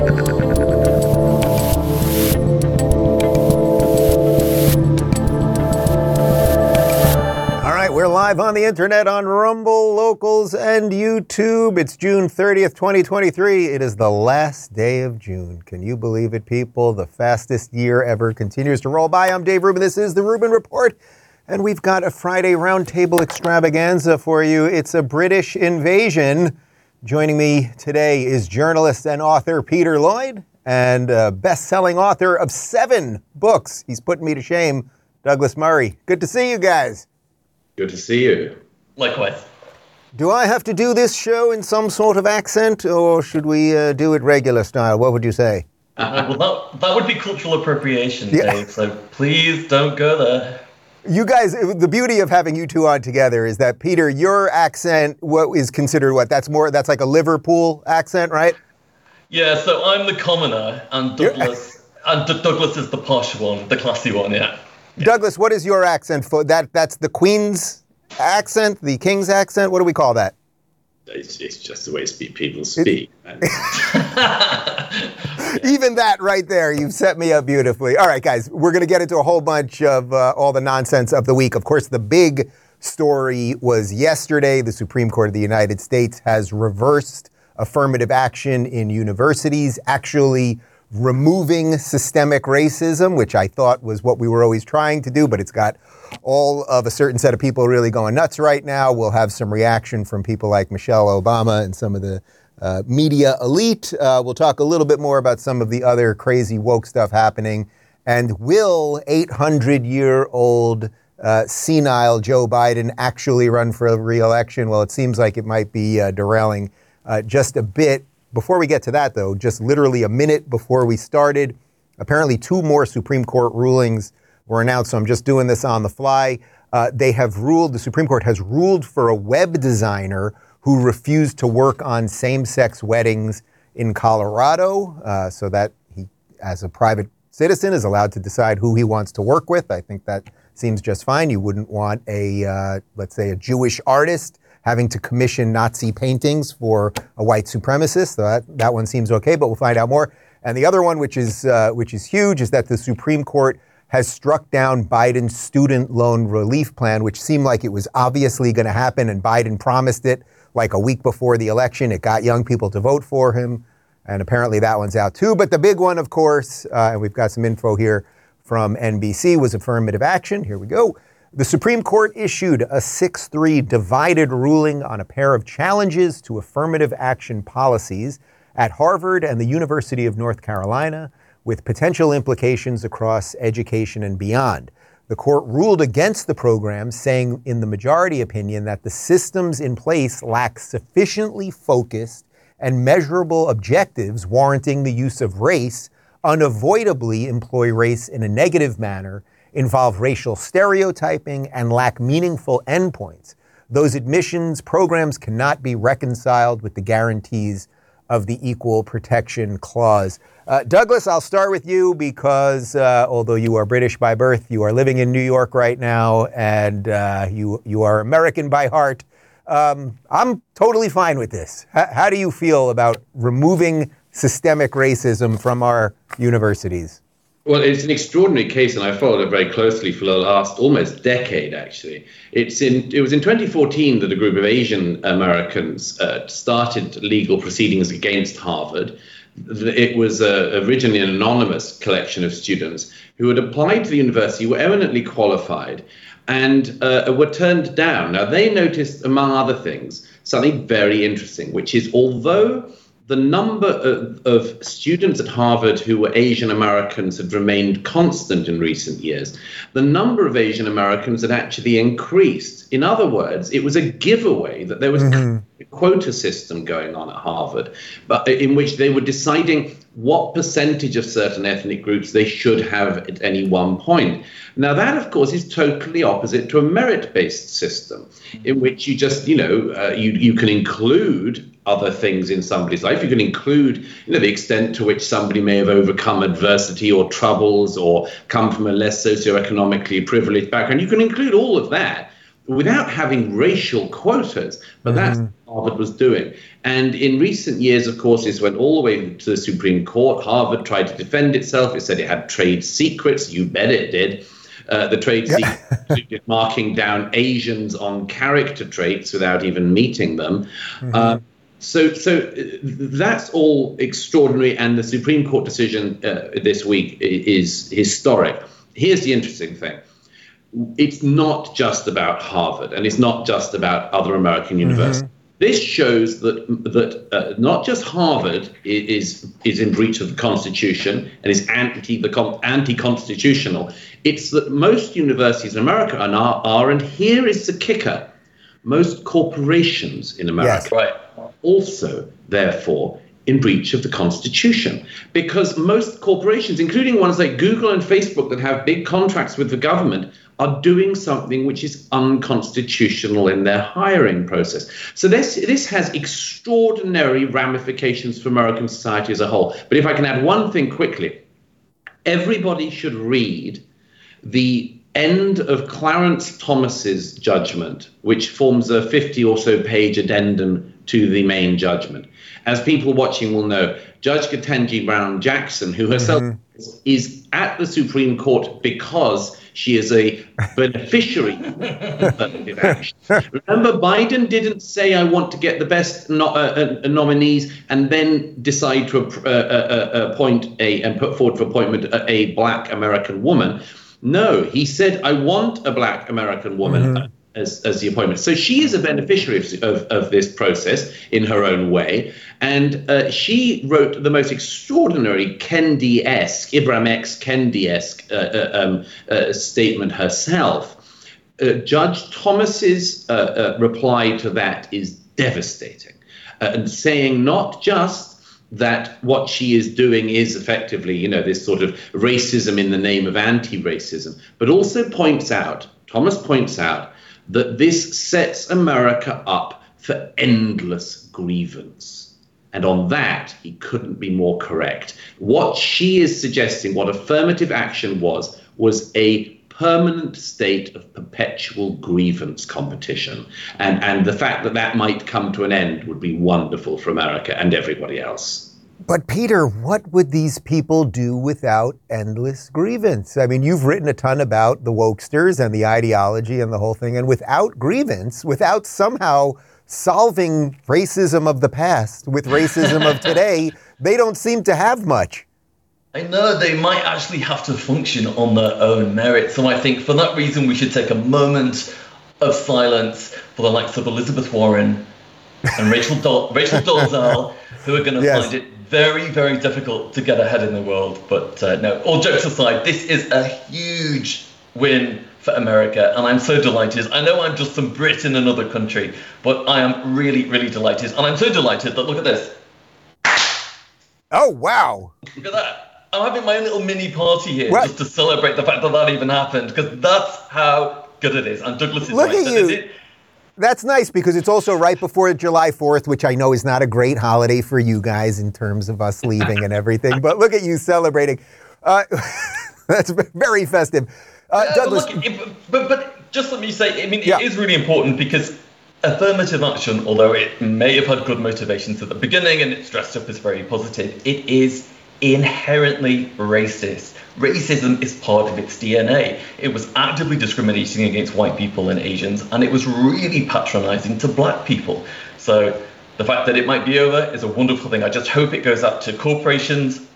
All right, we're live on the internet on Rumble, Locals, and YouTube. It's June 30th, 2023. It is the last day of June. Can you believe it, people? The fastest year ever continues to roll by. I'm Dave Rubin. This is the Rubin Report. And we've got a Friday roundtable extravaganza for you. It's a British invasion. Joining me today is journalist and author Peter Lloyd and best selling author of seven books. He's putting me to shame, Douglas Murray. Good to see you guys. Good to see you. Likewise. Do I have to do this show in some sort of accent, or should we uh, do it regular style? What would you say? Uh, well, that, that would be cultural appropriation, yeah. Dave. So please don't go there. You guys, the beauty of having you two on together is that Peter, your accent, what is considered what? That's more. That's like a Liverpool accent, right? Yeah. So I'm the commoner, and Douglas, and D- Douglas is the posh one, the classy one. Yeah. Douglas, what is your accent for that? That's the Queen's accent, the King's accent. What do we call that? It's, it's just the way speak, people speak. Even that right there, you've set me up beautifully. All right, guys, we're going to get into a whole bunch of uh, all the nonsense of the week. Of course, the big story was yesterday. The Supreme Court of the United States has reversed affirmative action in universities, actually removing systemic racism, which I thought was what we were always trying to do, but it's got all of a certain set of people really going nuts right now. We'll have some reaction from people like Michelle Obama and some of the uh, media elite. Uh, we'll talk a little bit more about some of the other crazy woke stuff happening. And will 800 year old uh, senile Joe Biden actually run for reelection? Well, it seems like it might be uh, derailing uh, just a bit. Before we get to that, though, just literally a minute before we started, apparently two more Supreme Court rulings were announced. So I'm just doing this on the fly. Uh, they have ruled, the Supreme Court has ruled for a web designer who refused to work on same sex weddings in Colorado. Uh, so that he, as a private citizen, is allowed to decide who he wants to work with. I think that seems just fine. You wouldn't want a, uh, let's say, a Jewish artist having to commission Nazi paintings for a white supremacist. So that, that one seems okay, but we'll find out more. And the other one, which is, uh, which is huge, is that the Supreme Court has struck down Biden's student loan relief plan, which seemed like it was obviously going to happen, and Biden promised it like a week before the election. It got young people to vote for him, and apparently that one's out too. But the big one, of course, uh, and we've got some info here from NBC, was affirmative action. Here we go. The Supreme Court issued a 6 3 divided ruling on a pair of challenges to affirmative action policies at Harvard and the University of North Carolina, with potential implications across education and beyond. The court ruled against the program, saying in the majority opinion that the systems in place lack sufficiently focused and measurable objectives warranting the use of race, unavoidably employ race in a negative manner involve racial stereotyping and lack meaningful endpoints. Those admissions programs cannot be reconciled with the guarantees of the Equal Protection Clause. Uh, Douglas, I'll start with you because uh, although you are British by birth, you are living in New York right now, and uh, you you are American by heart. Um, I'm totally fine with this. H- how do you feel about removing systemic racism from our universities? Well, it's an extraordinary case, and I followed it very closely for the last almost decade. Actually, it's in it was in 2014 that a group of Asian Americans uh, started legal proceedings against Harvard. It was uh, originally an anonymous collection of students who had applied to the university, were eminently qualified, and uh, were turned down. Now they noticed, among other things, something very interesting, which is although the number of, of, students at Harvard who were Asian Americans had remained constant in recent years. The number of Asian Americans had actually increased. In other words, it was a giveaway that there was mm-hmm. a quota system going on at Harvard, but in which they were deciding what percentage of certain ethnic groups they should have at any one point. Now, that, of course, is totally opposite to a merit based system in which you just, you know, uh, you, you can include other things in somebody's life. You can include, you know, the extent to which somebody may have overcome adversity or troubles or come from a less socioeconomically privileged background. You can include all of that without having racial quotas. But that's what Harvard was doing. And in recent years, of course, this went all the way to the Supreme Court. Harvard tried to defend itself. It said it had trade secrets. You bet it did. Uh, the trade secret marking down Asians on character traits without even meeting them. Uh, so, so that's all extraordinary, and the Supreme Court decision uh, this week is historic. Here's the interesting thing: it's not just about Harvard, and it's not just about other American universities. This shows that that uh, not just Harvard is is in breach of the Constitution and is anti the anti constitutional. It's that most universities in America are, are, and here is the kicker: most corporations in America Yes. Right. also, therefore, in breach of the Constitution. Because most corporations, including ones like Google and Facebook that have big contracts with the government, are doing something which is unconstitutional in their hiring process. So this, this has extraordinary ramifications for American society as a whole. But if I can add one thing quickly, everybody should read the end of Clarence Thomas's judgment, which forms a 50 or so page addendum to the main judgment. As people watching will know, Judge Ketanji Brown Jackson, who herself is at the Supreme Court because she is a beneficiary. Remember, Biden didn't say, I want to get the best no, uh, uh, nominees and then decide to uh, uh, uh, appoint a and put forward for appointment a, a black American woman. No, he said, I want a black American woman. uh, As, as the appointment. So she is a beneficiary of, of, of this process in her own way. And uh, she wrote the most extraordinary Kendi esque, Ibram X Kendi esque uh, uh, um, uh, statement herself. Uh, Judge Thomas's uh, reply to that is devastating, uh, and saying not just that what she is doing is effectively, you know, this sort of racism in the name of anti-racism, but also points out, Thomas points out, that this sets America up for endless grievance. And on that, he couldn't be more correct. What she is suggesting, what affirmative action was, was a permanent state of perpetual grievance competition. And, and the fact that that might come to an end would be wonderful for America and everybody else. But Peter, what would these people do without endless grievance? I mean, you've written a ton about the wokesters and the ideology and the whole thing, and without grievance, without somehow solving racism of the past with racism of today, they don't seem to have much. I know they might actually have to function on their own merit. So I think for that reason, we should take a moment of silence for the likes of Elizabeth Warren and Rachel, Dol- Rachel Dolezal, who are going to Yes. find it very, very difficult to get ahead in the world. But uh, no, all jokes aside, this is a huge win for America, and I'm so delighted. I know I'm just some Brit in another country, but I am really, really delighted. And I'm so delighted that look at this. Oh, wow. Look at that. I'm having my own little mini party here Right. just to celebrate the fact that that even happened because that's how good it is. And Douglas is Look right. at you. That's nice because it's also right before July 4th, which I know is not a great holiday for you guys in terms of us leaving and everything. But look at you celebrating. Uh, that's very festive. Uh, Yeah, but Douglas, look, it- but, but just let me say, I mean, Yeah. it is really important because affirmative action, although it may have had good motivations at the beginning and it's dressed up as very positive, it is inherently racist. Racism is part of its DNA. It was actively discriminating against white people and Asians, and it was really patronizing to black people. So the fact that it might be over is a wonderful thing. I just hope it goes out to corporations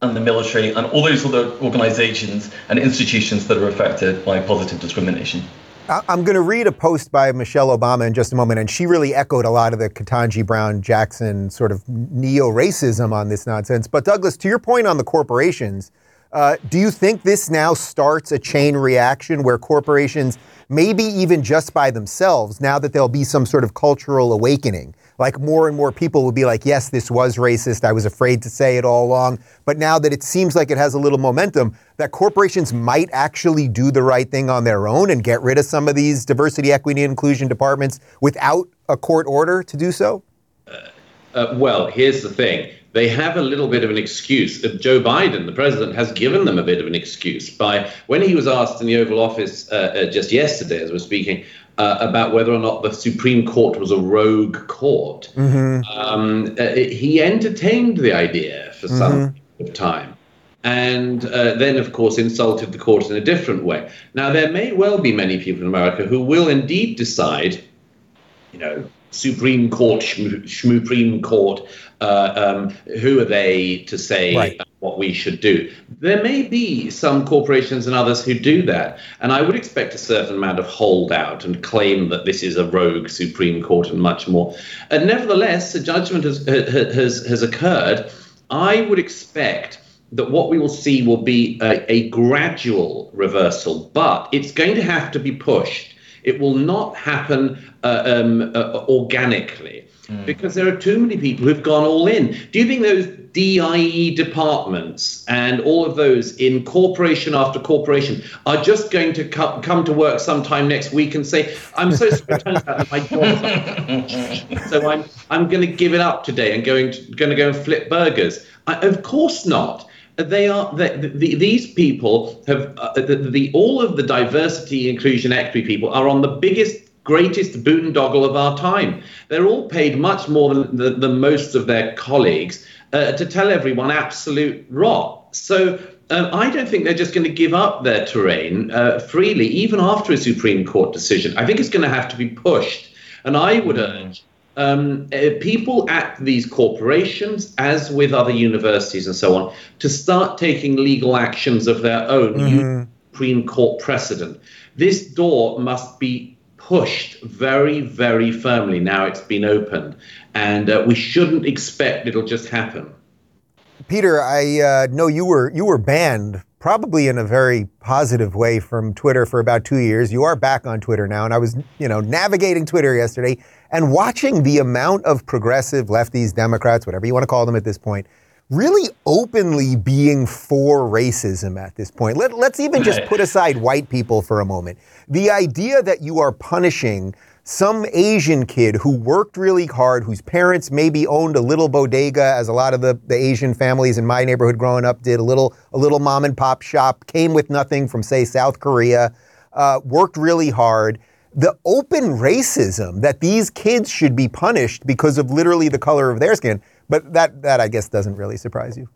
and the military and all those other organizations and institutions that are affected by positive discrimination. I'm going to read a post by Michelle Obama in just a moment, and she really echoed a lot of the Ketanji Brown Jackson sort of neo racism on this nonsense. But, Douglas, to your point on the corporations, uh, do you think this now starts a chain reaction where corporations, maybe even just by themselves, now that there'll be some sort of cultural awakening, like more and more people will be like, yes, this was racist. I was afraid to say it all along. But now that it seems like it has a little momentum, that corporations might actually do the right thing on their own and get rid of some of these diversity, equity, and inclusion departments without a court order to do so? Uh, well, here's the thing. They have a little bit of an excuse. Uh, Joe Biden, the president, has given them a bit of an excuse by when he was asked in the Oval Office uh, uh, just yesterday, as we're speaking, uh, about whether or not the Supreme Court was a rogue court. Um, uh, he entertained the idea for some of time. And uh, then, of course, insulted the court in a different way. Now, there may well be many people in America who will indeed decide, you know, Supreme Court, Supreme Court, uh, um, who are they to say Right. What we should do? There may be some corporations and others who do that, and I would expect a certain amount of holdout and claim that this is a rogue Supreme Court and much more. And nevertheless, a judgment has has has occurred. I would expect that what we will see will be a, a gradual reversal, but it's going to have to be pushed. It will not happen uh, um, uh, organically because there are too many people who've gone all in. Do you think those DIE departments and all of those in corporation after corporation are just going to co- come to work sometime next week and say, "I'm so sorry, my job, so I'm I'm going to give it up today and going to, going to go and flip burgers"? I, of course not they are the, the, these people have uh, the, the all of the diversity inclusion equity people are on the biggest greatest boondoggle of our time they're all paid much more than, than, than most of their colleagues uh, to tell everyone absolute rot so um, I don't think they're just going to give up their terrain uh, freely, even after a Supreme Court decision. I think it's going to have to be pushed. And I would urge um, uh, people at these corporations, as with other universities and so on, to start taking legal actions of their own. Use Supreme Court precedent. This door must be pushed very, very firmly now it's been opened. And uh, we shouldn't expect it'll just happen. Peter, I uh, know you were you were banned probably in a very positive way from Twitter for about two years. You are back on Twitter now, and I was you know navigating Twitter yesterday and watching the amount of progressive lefties, Democrats, whatever you want to call them at this point, really openly being for racism at this point. Let, let's even just put aside white people for a moment. The idea that you are punishing some Asian kid who worked really hard, whose parents maybe owned a little bodega, as a lot of the, the Asian families in my neighborhood growing up did, a little a little mom and pop shop, came with nothing from say South Korea, uh, worked really hard. The open racism that these kids should be punished because of literally the color of their skin, but that that I guess doesn't really surprise you.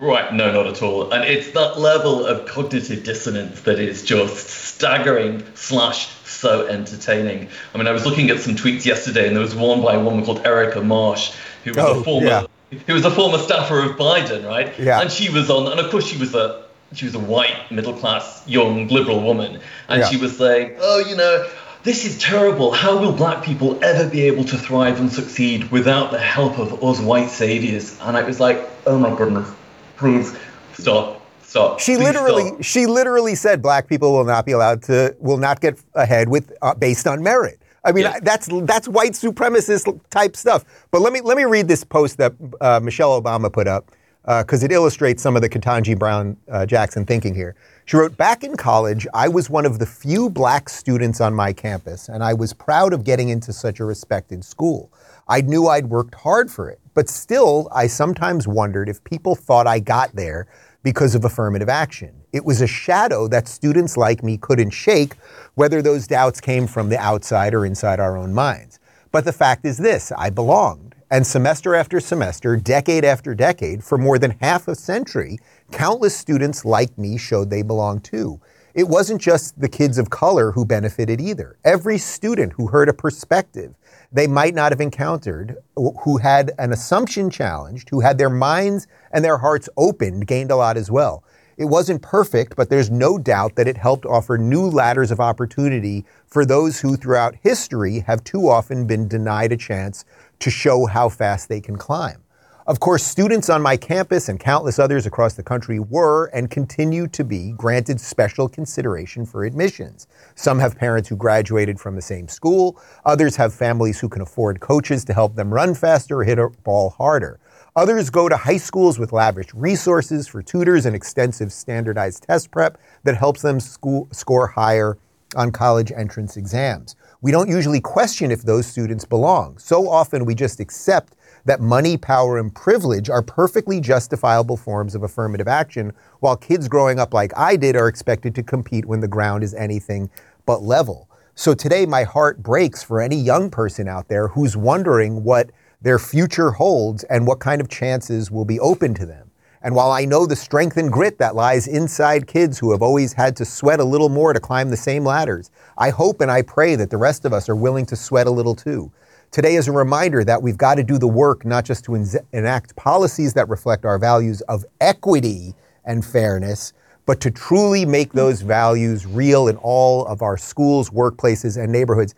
Right, no, not at all. And it's that level of cognitive dissonance that is just staggering slash so entertaining. I mean, I was looking at some tweets yesterday, and there was one by a woman called Erica Marsh, who was Oh, a former yeah. who was a former staffer of Biden, right? Yeah. And she was on, and of course she was a she was a white middle class young liberal woman, and Yeah. she was saying, oh, you know. This is terrible. How will black people ever be able to thrive and succeed without the help of us white saviors? And I was like, oh my goodness, please stop, stop. She please literally, stop. she literally said black people will not be allowed to, will not get ahead with uh, based on merit. I mean, Yeah. that's that's white supremacist type stuff. But let me let me read this post that uh, Michelle Obama put up because it illustrates some of the Ketanji Brown uh, Jackson thinking here. She wrote, "Back in college, I was one of the few black students on my campus, and I was proud of getting into such a respected school. I knew I'd worked hard for it, but still, I sometimes wondered if people thought I got there." because of affirmative action. It was a shadow that students like me couldn't shake, whether those doubts came from the outside or inside our own minds. But the fact is this I belonged. And semester after semester, decade after decade, for more than half a century, countless students like me showed they belonged too. It wasn't just the kids of color who benefited either. Every student who heard a perspective they might not have encountered, who had an assumption challenged, who had their minds and their hearts opened, gained a lot as well. It wasn't perfect, but there's no doubt that it helped offer new ladders of opportunity for those who, throughout history, have too often been denied a chance to show how fast they can climb. Of course, students on my campus and countless others across the country were and continue to be granted special consideration for admissions. Some have parents who graduated from the same school, others have families who can afford coaches to help them run faster or hit a ball harder. Others go to high schools with lavish resources for tutors and extensive standardized test prep that helps them school, score higher on college entrance exams. We don't usually question if those students belong. So often we just accept that money, power, and privilege are perfectly justifiable forms of affirmative action, while kids growing up like I did are expected to compete when the ground is anything but level. So today, my heart breaks for any young person out there who's wondering what their future holds and what kind of chances will be open to them. And while I know the strength and grit that lies inside kids who have always had to sweat a little more to climb the same ladders, I hope and I pray that the rest of us are willing to sweat a little too. Today is a reminder that we've got to do the work not just to enact policies that reflect our values of equity and fairness, but to truly make those values real in all of our schools, workplaces, and neighborhoods.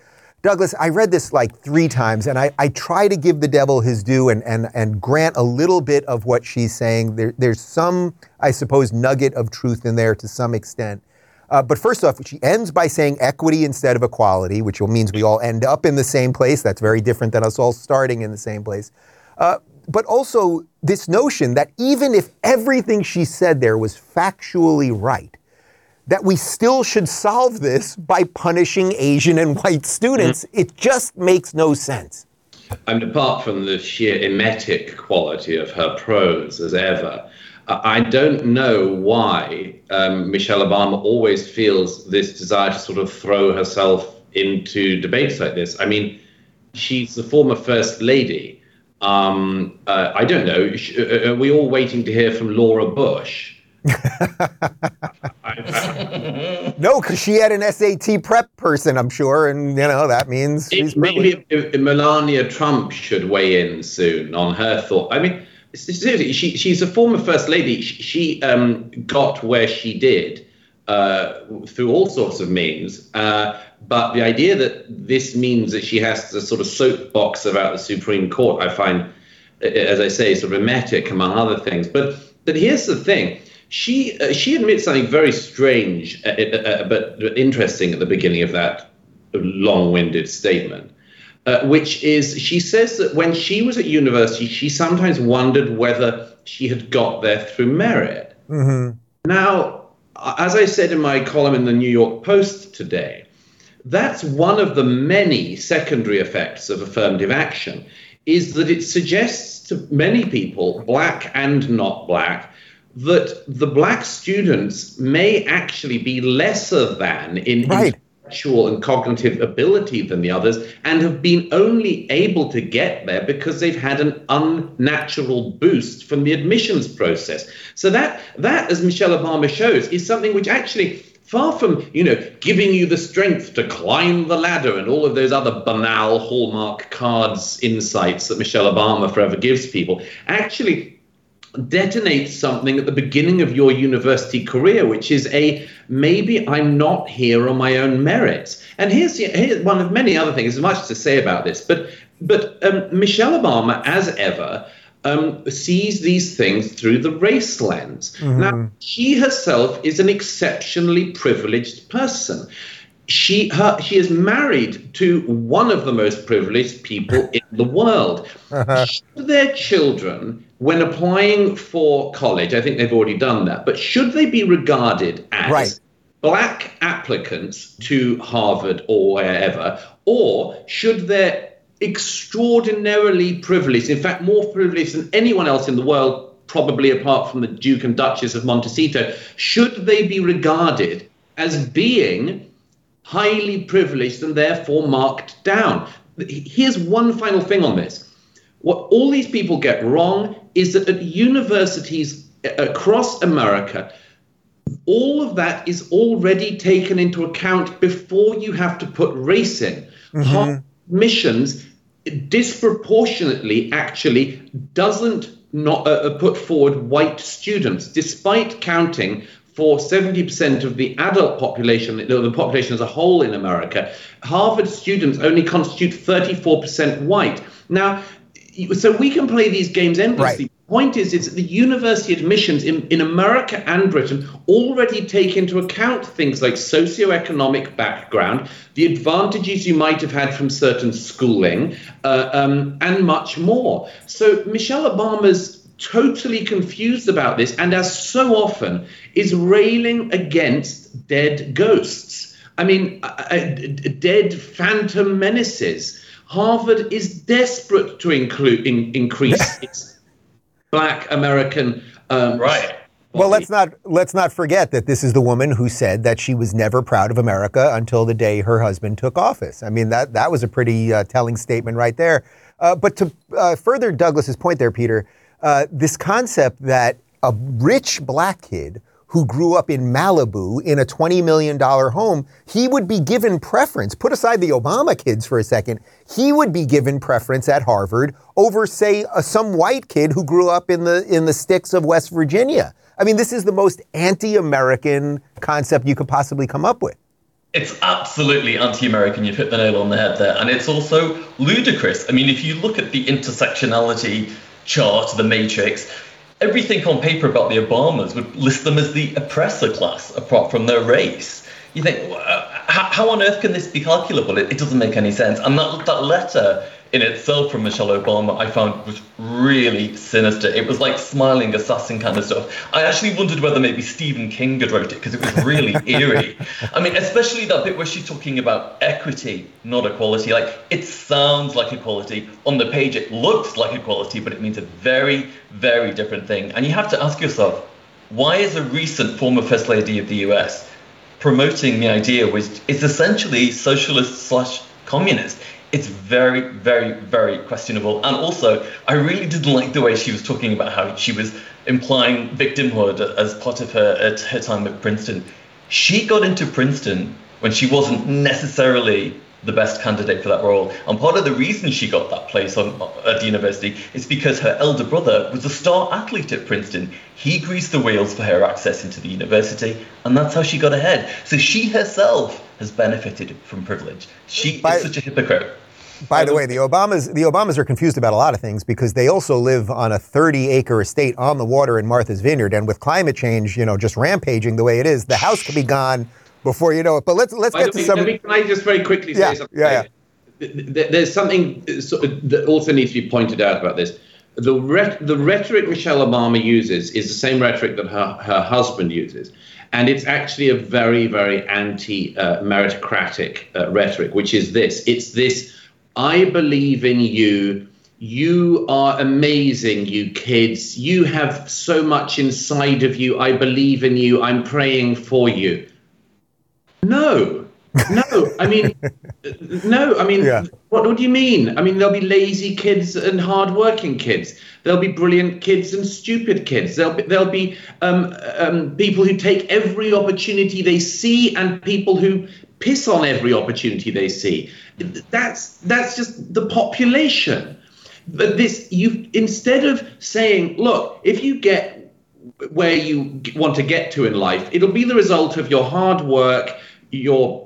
Douglas, I read this like three times, and I, I try to give the devil his due and, and, and grant a little bit of what she's saying. There, there's some, I suppose, nugget of truth in there to some extent. Uh, but first off, she ends by saying equity instead of equality, which means we all end up in the same place. That's very different than us all starting in the same place. Uh, but also, this notion that even if everything she said there was factually right, that we still should solve this by punishing Asian and white students. Mm-hmm. It just makes no sense. And apart from the sheer emetic quality of her prose as ever, I don't know why um, Michelle Obama always feels this desire to sort of throw herself into debates like this. I mean, she's the former first lady. Um, uh, I don't know. Uh, are we all waiting to hear from Laura Bush? no, because she had an SAT prep person, I'm sure, and you know that means she's maybe Melania Trump should weigh in soon on her thought. I mean, seriously, she she's a former first lady. She, she um, got where she did uh, through all sorts of means. Uh, but the idea that this means that she has to sort of soapbox about the Supreme Court, I find, as I say, sort of emetic among other things. But but here's the thing she uh, she admits something very strange uh, uh, uh, but interesting at the beginning of that long-winded statement, uh, which is she says that when she was at university, she sometimes wondered whether she had got there through merit. Mm-hmm. Now, as I said in my column in the New York Post today, that's one of the many secondary effects of affirmative action, is that it suggests to many people, black and not black, that the black students may actually be lesser than in right. intellectual and cognitive ability than the others and have been only able to get there because they've had an unnatural boost from the admissions process. So that that as Michelle Obama shows is something which actually far from you know giving you the strength to climb the ladder and all of those other banal hallmark cards insights that michelle obama forever gives people actually detonates something at the beginning of your university career, which is a maybe I'm not here on my own merits. And here's, here's one of many other things. There's much to say about this, but but um, Michelle Obama, as ever. Um, sees these things through the race lens. Mm-hmm. Now, she herself is an exceptionally privileged person she her she is married to one of the most privileged people in the world. Should their children, when applying for college, I think they've already done that, but should they be regarded as right. black applicants to Harvard or wherever, or should their extraordinarily privileged, in fact, more privileged than anyone else in the world, probably apart from the Duke and Duchess of Montecito, should they be regarded as being highly privileged and therefore marked down. Here's one final thing on this. What all these people get wrong is that at universities across America, all of that is already taken into account before you have to put race in. Mm-hmm. Missions disproportionately actually doesn't not uh, put forward white students, despite counting for 70% of the adult population, the population as a whole in America, Harvard students only constitute 34% white. Now, so we can play these games endlessly. Right. The point is, is that the university admissions in, in America and Britain already take into account things like socioeconomic background, the advantages you might have had from certain schooling, uh, um, and much more. So Michelle Obama's totally confused about this and as so often is railing against dead ghosts i mean uh, uh, dead phantom menaces harvard is desperate to include in, increase its black american um, right Well, let's not let's not forget that this is the woman who said that she was never proud of America until the day her husband took office. I mean that that was a pretty uh, telling statement right there. Uh, but to uh, further Douglas's point there, Peter, uh, this concept that a rich black kid who grew up in Malibu in a $20 million home, he would be given preference. Put aside the Obama kids for a second. He would be given preference at Harvard over, say, uh, some white kid who grew up in the, in the sticks of West Virginia. I mean, this is the most anti American concept you could possibly come up with. It's absolutely anti American. You've hit the nail on the head there. And it's also ludicrous. I mean, if you look at the intersectionality chart, the matrix, everything on paper about the Obamas would list them as the oppressor class, apart from their race. You think, uh, how, how on earth can this be calculable? It, it doesn't make any sense. And that, that letter in itself from Michelle Obama I found was really sinister. It was like smiling assassin kind of stuff. I actually wondered whether maybe Stephen King had wrote it because it was really eerie. I mean, especially that bit where she's talking about equity, not equality. Like it sounds like equality. On the page it looks like equality, but it means a very, very different thing. And you have to ask yourself, why is a recent former First Lady of the US promoting the idea which is essentially socialist slash communist? It's very, very, very questionable. And also, I really didn't like the way she was talking about how she was implying victimhood as part of her at her time at Princeton. She got into Princeton when she wasn't necessarily the best candidate for that role. And part of the reason she got that place on, at the university is because her elder brother was a star athlete at Princeton. He greased the wheels for her access into the university, and that's how she got ahead. So she herself has benefited from privilege. She by, is such a hypocrite. By the way, the Obamas the Obamas are confused about a lot of things because they also live on a 30 acre estate on the water in Martha's Vineyard, and with climate change, you know, just rampaging the way it is, the house could be gone before you know it. But let's let's by get to way, some. Me, can I just very quickly say yeah, something? Yeah, yeah. There's something that also needs to be pointed out about this. The, the rhetoric Michelle Obama uses is the same rhetoric that her, her husband uses. And it's actually a very, very anti uh, meritocratic uh, rhetoric, which is this it's this I believe in you. You are amazing, you kids. You have so much inside of you. I believe in you. I'm praying for you. No, no, I mean, no, I mean, yeah. what, what do you mean? I mean, there'll be lazy kids and hardworking kids. There'll be brilliant kids and stupid kids. There'll be, there'll be um, um, people who take every opportunity they see and people who piss on every opportunity they see. That's that's just the population. But this, you instead of saying, look, if you get where you want to get to in life, it'll be the result of your hard work, your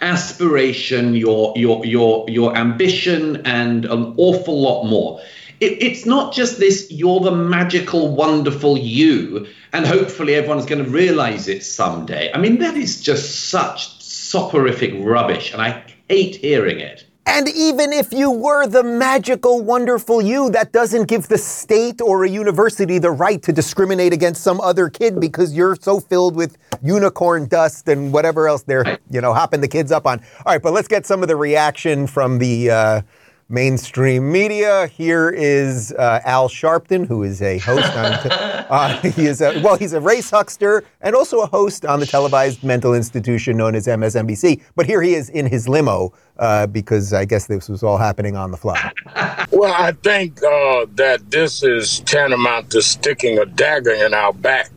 aspiration, your your your your ambition, and an awful lot more. It, it's not just this. You're the magical, wonderful you, and hopefully everyone's going to realize it someday. I mean, that is just such soporific rubbish, and I hate hearing it. And even if you were the magical, wonderful you, that doesn't give the state or a university the right to discriminate against some other kid because you're so filled with unicorn dust and whatever else they're, you know, hopping the kids up on. All right, but let's get some of the reaction from the uh, mainstream media. Here is uh, Al Sharpton, who is a host on. uh, he is a, well, he's a race huckster and also a host on the televised mental institution known as MSNBC. But here he is in his limo uh, because I guess this was all happening on the fly. Well, I think uh, that this is tantamount to sticking a dagger in our back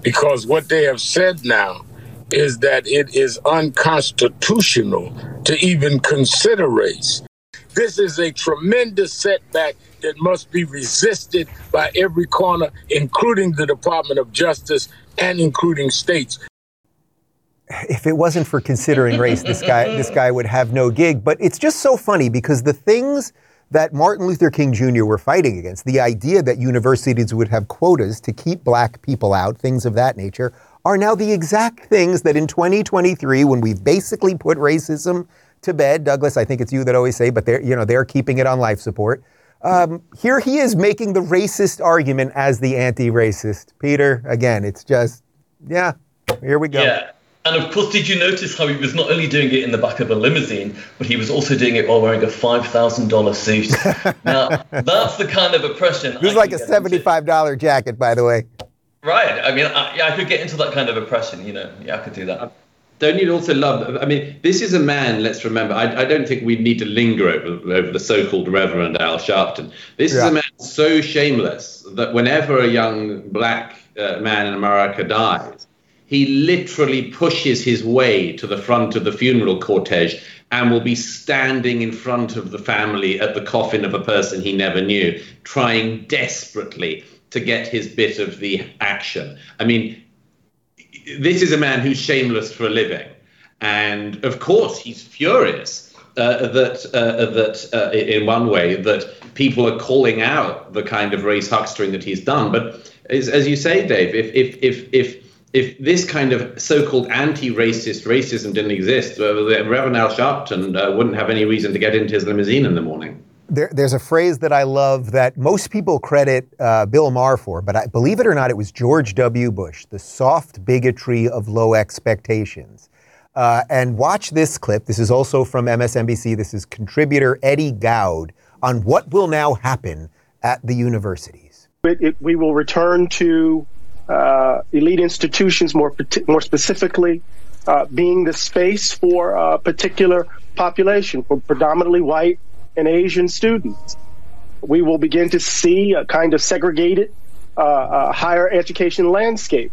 because what they have said now is that it is unconstitutional to even consider race. This is a tremendous setback that must be resisted by every corner, including the Department of Justice and including states. If it wasn't for considering race, this guy this guy would have no gig. But it's just so funny because the things that Martin Luther King Jr. were fighting against, the idea that universities would have quotas to keep black people out, things of that nature, are now the exact things that in 2023, when we've basically put racism to bed. Douglas, I think it's you that always say, but they're, you know, they're keeping it on life support. Um, here he is making the racist argument as the anti-racist. Peter, again, it's just, yeah, here we go. Yeah. And of course, did you notice how he was not only doing it in the back of a limousine, but he was also doing it while wearing a $5,000 suit? now, that's the kind of oppression. This is like a $75 into. jacket, by the way. Right. I mean, I, yeah, I could get into that kind of oppression. You know, yeah, I could do that. Don't you also love? I mean, this is a man. Let's remember. I, I don't think we need to linger over, over the so-called Reverend Al Sharpton. This yeah. is a man so shameless that whenever a young black uh, man in America dies, he literally pushes his way to the front of the funeral cortege and will be standing in front of the family at the coffin of a person he never knew, trying desperately to get his bit of the action. I mean, this is a man who's shameless for a living. And of course, he's furious uh, that uh, that uh, in one way that people are calling out the kind of race huckstering that he's done. But as, as you say, Dave, if if if if if this kind of so-called anti-racist racism didn't exist, uh, Reverend Al Sharpton uh, wouldn't have any reason to get into his limousine in the morning. There, there's a phrase that I love that most people credit uh, Bill Maher for, but I, believe it or not, it was George W. Bush, the soft bigotry of low expectations. Uh, and watch this clip. This is also from MSNBC. This is contributor Eddie Glaude on what will now happen at the universities. It, it, we will return to uh, elite institutions, more more specifically, uh, being the space for a particular population, for predominantly white and Asian students. We will begin to see a kind of segregated uh, uh higher education landscape.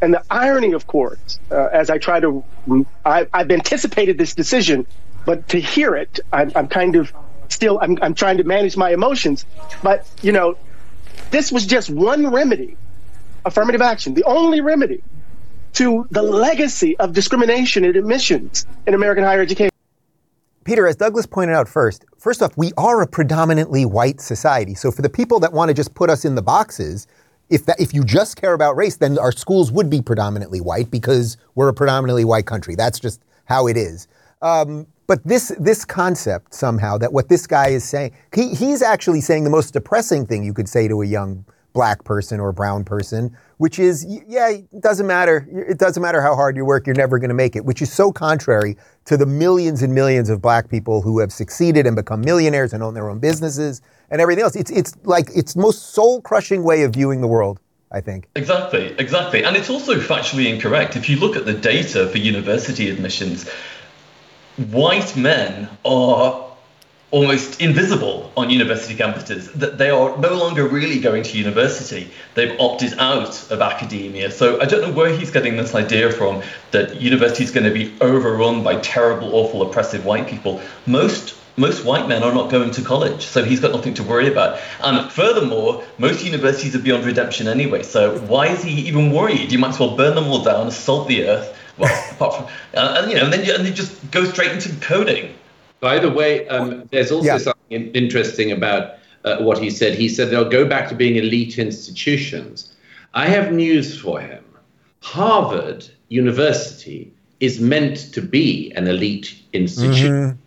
And the irony, of course, uh, as I try to, I, have anticipated this decision, but to hear it, I'm, I'm kind of still, I'm, I'm trying to manage my emotions. But, you know, this was just one remedy affirmative action, the only remedy to the legacy of discrimination in admissions in American higher education. Peter, as Douglas pointed out first, first off, we are a predominantly white society. So for the people that want to just put us in the boxes, if that, if you just care about race, then our schools would be predominantly white because we're a predominantly white country. That's just how it is. Um, but this this concept somehow that what this guy is saying, he, he's actually saying the most depressing thing you could say to a young black person or brown person, which is, yeah, it doesn't matter. It doesn't matter how hard you work, you're never going to make it, which is so contrary to the millions and millions of black people who have succeeded and become millionaires and own their own businesses and everything else. It's, it's like it's most soul crushing way of viewing the world. I think. Exactly, exactly. And it's also factually incorrect. If you look at the data for university admissions, white men are almost invisible on university campuses. That they are no longer really going to university. They've opted out of academia. So I don't know where he's getting this idea from that university is going to be overrun by terrible, awful, oppressive white people. Most most white men are not going to college, so he's got nothing to worry about. And furthermore, most universities are beyond redemption anyway. So why is he even worried? You might as well burn them all down, salt the earth. Well, apart from, uh, and you know, and then and then just go straight into coding. By the way, um, there's also yeah. something interesting about uh, what he said. He said they'll go back to being elite institutions. I have news for him. Harvard University is meant to be an elite institution. Mm-hmm.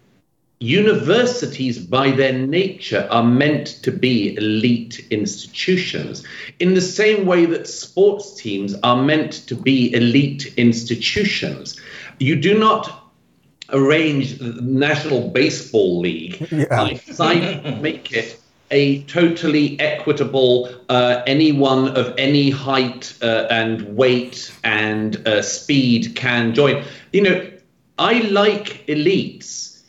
Universities, by their nature, are meant to be elite institutions, in the same way that sports teams are meant to be elite institutions. You do not arrange the National Baseball League yeah. by make it a totally equitable, uh, anyone of any height uh, and weight and uh, speed can join. You know, I like elites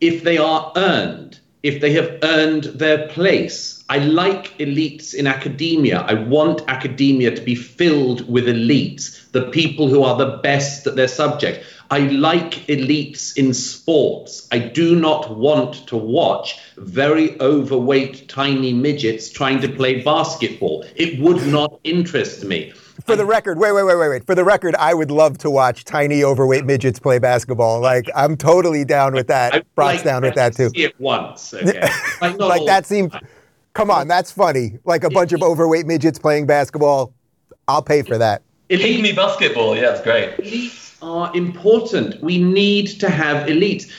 if they are earned, if they have earned their place. I like elites in academia. I want academia to be filled with elites, the people who are the best at their subject. I like elites in sports. I do not want to watch very overweight, tiny midgets trying to play basketball. It would not interest me. For the record, wait, wait, wait, wait, wait. For the record, I would love to watch tiny overweight midgets play basketball. Like I'm totally down with that. Brock's like down with that too. See it once, okay? like, like that seems. Come on, that's funny. Like a bunch of overweight midgets playing basketball. I'll pay for that. Elite me basketball. Yeah, it's great are important. We need to have elites.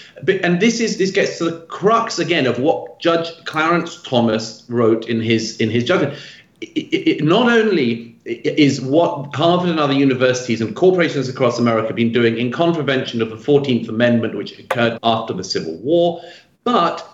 And this is this gets to the crux again of what Judge Clarence Thomas wrote in his in his judgment. It, it, not only is what Harvard and other universities and corporations across America have been doing in contravention of the 14th Amendment, which occurred after the Civil War, but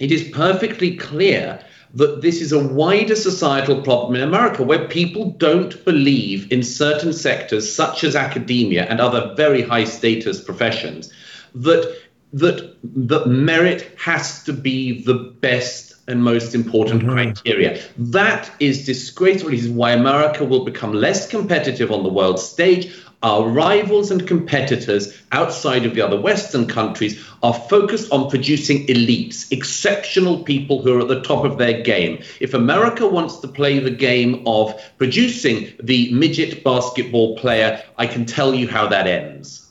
it is perfectly clear that this is a wider societal problem in America where people don't believe in certain sectors, such as academia and other very high status professions, that, that, that merit has to be the best and most important mm-hmm. criteria. That is disgraceful. Is why America will become less competitive on the world stage our rivals and competitors outside of the other Western countries are focused on producing elites, exceptional people who are at the top of their game. If America wants to play the game of producing the midget basketball player, I can tell you how that ends.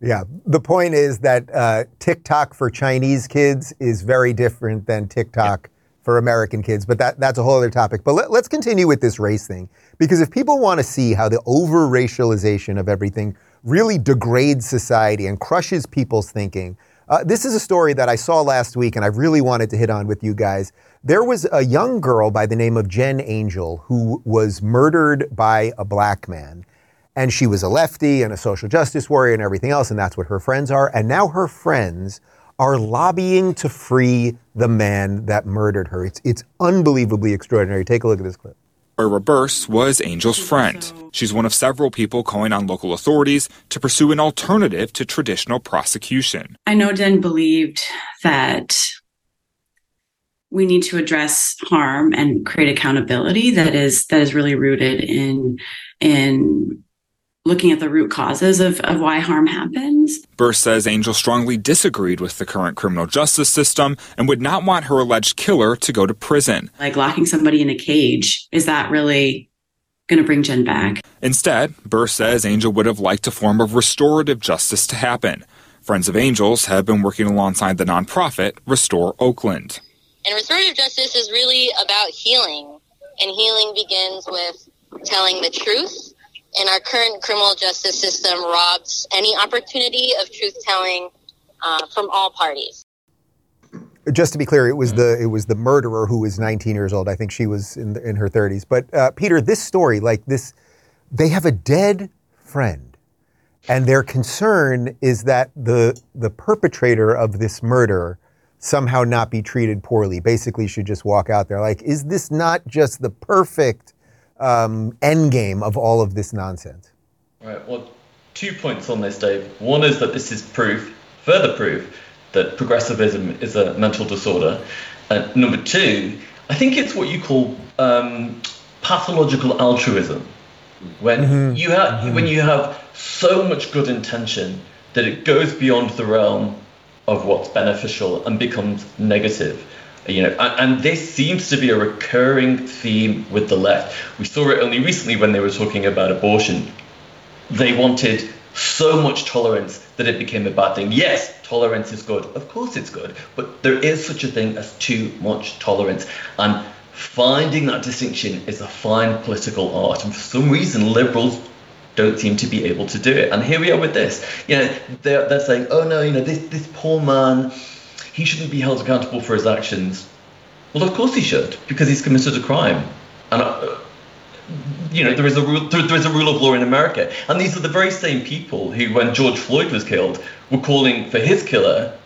Yeah, the point is that uh, TikTok for Chinese kids is very different than TikTok. For American kids, but that, that's a whole other topic. But let, let's continue with this race thing. Because if people want to see how the over racialization of everything really degrades society and crushes people's thinking, uh, this is a story that I saw last week and I really wanted to hit on with you guys. There was a young girl by the name of Jen Angel who was murdered by a black man. And she was a lefty and a social justice warrior and everything else, and that's what her friends are. And now her friends are lobbying to free the man that murdered her. It's, it's unbelievably extraordinary. Take a look at this clip. Ira Burse was Angel's friend. She's one of several people calling on local authorities to pursue an alternative to traditional prosecution. I know Jen believed that we need to address harm and create accountability that is that is really rooted in in looking at the root causes of, of why harm happens. Burr says Angel strongly disagreed with the current criminal justice system and would not want her alleged killer to go to prison. Like locking somebody in a cage, is that really going to bring Jen back? Instead, Burr says Angel would have liked a form of restorative justice to happen. Friends of Angels have been working alongside the nonprofit Restore Oakland. And restorative justice is really about healing, and healing begins with telling the truth and our current criminal justice system robs any opportunity of truth telling uh, from all parties. Just to be clear, it was the it was the murderer who was 19 years old. I think she was in in her 30s. But uh, Peter, this story, like this, they have a dead friend, and their concern is that the the perpetrator of this murder somehow not be treated poorly. Basically, should just walk out there. Like, is this not just the perfect um, end game of all of this nonsense? Right. Well, two points on this, Dave. One is that this is proof, further proof, that progressivism is a mental disorder. And number two, I think it's what you call um, pathological altruism. When mm-hmm. you have mm-hmm. when you have so much good intention that it goes beyond the realm of what's beneficial and becomes negative you know, and, and, this seems to be a recurring theme with the left. We saw it only recently when they were talking about abortion. They wanted so much tolerance that it became a bad thing. Yes, tolerance is good. Of course it's good. But there is such a thing as too much tolerance. And finding that distinction is a fine political art. And for some reason, liberals don't seem to be able to do it. And here we are with this. You know, they're, they're saying, oh no, you know, this, this poor man he shouldn't be held accountable for his actions. Well, of course he should, because he's committed a crime. And uh, you know there is a rule there, there is a rule of law in America, and these are the very same people who, when George Floyd was killed, were calling for his killer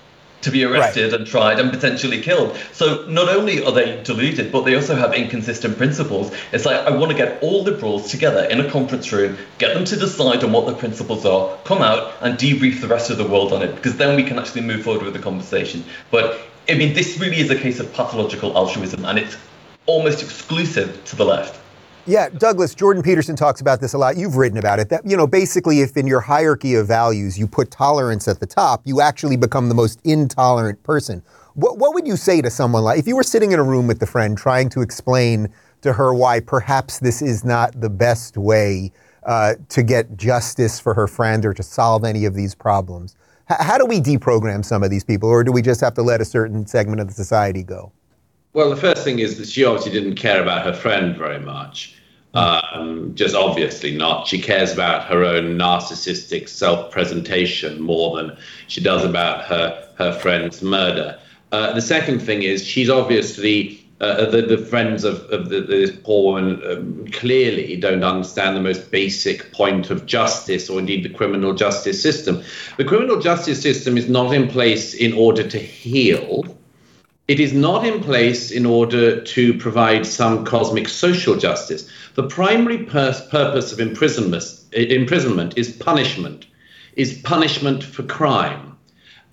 to be arrested right. and tried and potentially killed. So not only are they deluded, but they also have inconsistent principles. It's like I want to get all liberals together in a conference room, get them to decide on what the principles are, come out and debrief the rest of the world on it, because then we can actually move forward with the conversation. But I mean, this really is a case of pathological altruism, and it's almost exclusive to the left. Yeah, Douglas, Jordan Peterson talks about this a lot. You've written about it. That, you know, basically, if in your hierarchy of values you put tolerance at the top, you actually become the most intolerant person. What, what would you say to someone like, if you were sitting in a room with the friend trying to explain to her why perhaps this is not the best way uh, to get justice for her friend or to solve any of these problems? H- how do we deprogram some of these people, or do we just have to let a certain segment of the society go? Well, the first thing is that she obviously didn't care about her friend very much. Um, just obviously not. She cares about her own narcissistic self presentation more than she does about her, her friend's murder. Uh, the second thing is she's obviously uh, the, the friends of, of the, this poor woman um, clearly don't understand the most basic point of justice or indeed the criminal justice system. The criminal justice system is not in place in order to heal It is not in place in order to provide some cosmic social justice. The primary pur- purpose of imprisonment, imprisonment is punishment, is punishment for crime.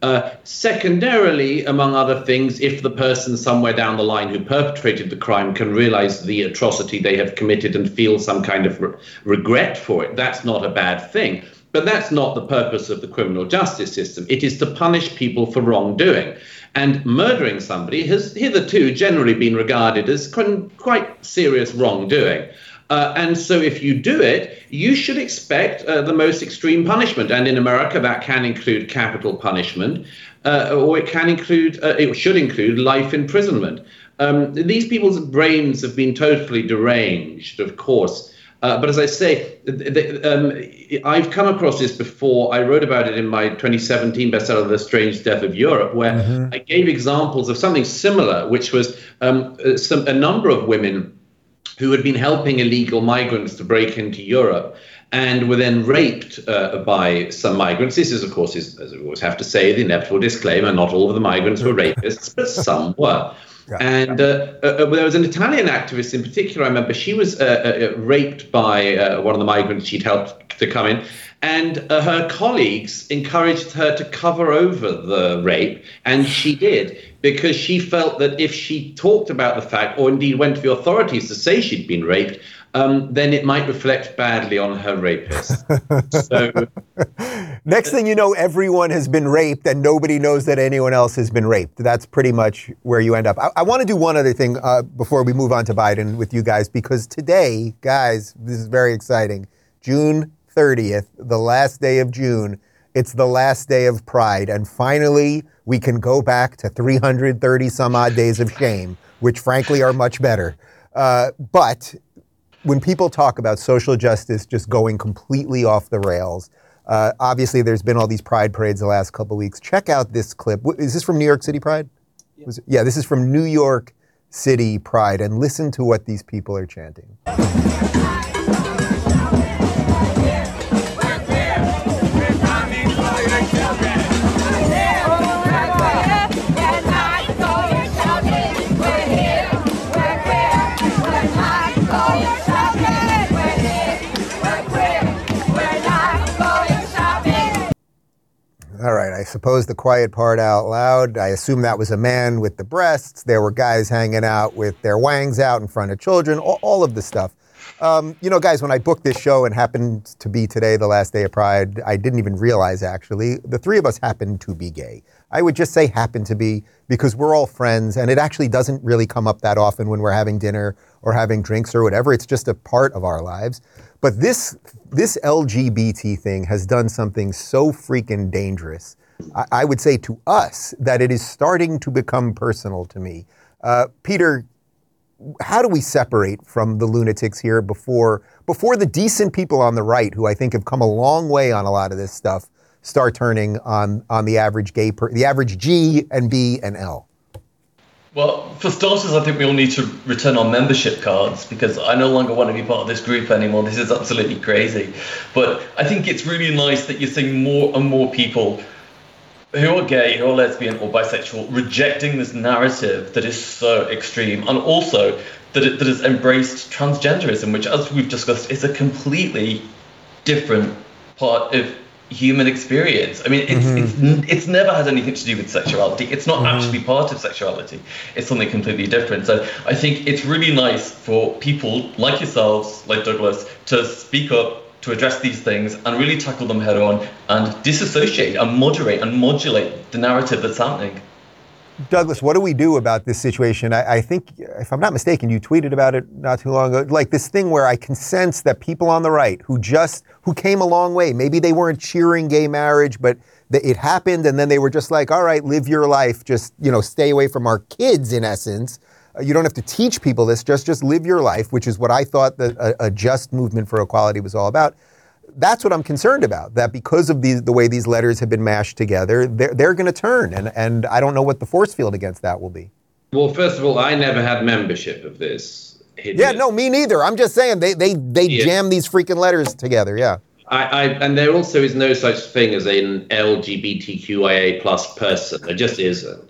Uh, secondarily, among other things, if the person somewhere down the line who perpetrated the crime can realize the atrocity they have committed and feel some kind of re- regret for it, that's not a bad thing. But that's not the purpose of the criminal justice system. It is to punish people for wrongdoing. And murdering somebody has hitherto generally been regarded as quite serious wrongdoing. Uh, and so, if you do it, you should expect uh, the most extreme punishment. And in America, that can include capital punishment, uh, or it can include, uh, it should include life imprisonment. Um, these people's brains have been totally deranged, of course. Uh, but as I say, um, I've come across this before. I wrote about it in my 2017 bestseller, The Strange Death of Europe, where mm-hmm. I gave examples of something similar, which was um, uh, some, a number of women who had been helping illegal migrants to break into Europe and were then raped uh, by some migrants. This is, of course, is, as we always have to say, the inevitable disclaimer not all of the migrants were rapists, but some were. Yeah, and uh, uh, uh, there was an Italian activist in particular, I remember, she was uh, uh raped by uh, one of the migrants she'd helped to come in. And her colleagues encouraged her to cover over the rape, and she did because she felt that if she talked about the fact, or indeed went to the authorities to say she'd been raped, um, then it might reflect badly on her rapist. so, next thing you know, everyone has been raped, and nobody knows that anyone else has been raped. That's pretty much where you end up. I, I want to do one other thing uh, before we move on to Biden with you guys, because today, guys, this is very exciting. June 30th, the last day of June. It's the last day of Pride, and finally, we can go back to 330 some odd days of shame, which frankly are much better. Uh, but when people talk about social justice just going completely off the rails, uh, obviously there's been all these pride parades the last couple of weeks. Check out this clip. Is this from New York City Pride? Yeah. yeah, this is from New York City Pride, and listen to what these people are chanting. All right, I suppose the quiet part out loud. I assume that was a man with the breasts. There were guys hanging out with their wangs out in front of children, all, all of the stuff. Um, you know, guys, when I booked this show and happened to be today, the last day of Pride, I didn't even realize actually the three of us happened to be gay. I would just say happen to be because we're all friends and it actually doesn't really come up that often when we're having dinner or having drinks or whatever. It's just a part of our lives. But this this LGBT thing has done something so freaking dangerous. I, I would say to us that it is starting to become personal to me. Uh, Peter, how do we separate from the lunatics here before before the decent people on the right, who I think have come a long way on a lot of this stuff, start turning on on the average gay per, the average G and B and L? Well, for starters, I think we all need to return our membership cards because I no longer want to be part of this group anymore. This is absolutely crazy. But I think it's really nice that you're seeing more and more people who are gay, who are lesbian or bisexual, rejecting this narrative that is so extreme, and also that it, that has embraced transgenderism, which, as we've discussed, is a completely different part of human experience. I mean, it's, mm-hmm. it's it's never had anything to do with sexuality. It's not mm-hmm. actually part of sexuality. It's something completely different. So I think it's really nice for people like yourselves, like Douglas, to speak up. To address these things and really tackle them head on and disassociate and moderate and modulate the narrative that's happening. Douglas, what do we do about this situation? I, I, think, if I'm not mistaken, you tweeted about it not too long ago. Like this thing where I can sense that people on the right who just who came a long way, maybe they weren't cheering gay marriage, but it happened, and then they were just like, "All right, live your life. Just you know, stay away from our kids." In essence, uh, you don't have to teach people this. Just just live your life, which is what I thought that a, a just movement for equality was all about that's what I'm concerned about. That because of the, the way these letters have been mashed together, they're, they're going to turn. And, and I don't know what the force field against that will be. Well, first of all, I never had membership of this. Hideous. Yeah, no, me neither. I'm just saying they, they, they yeah. jam these freaking letters together. Yeah. I, I, and there also is no such thing as an LGBTQIA plus person. There just isn't.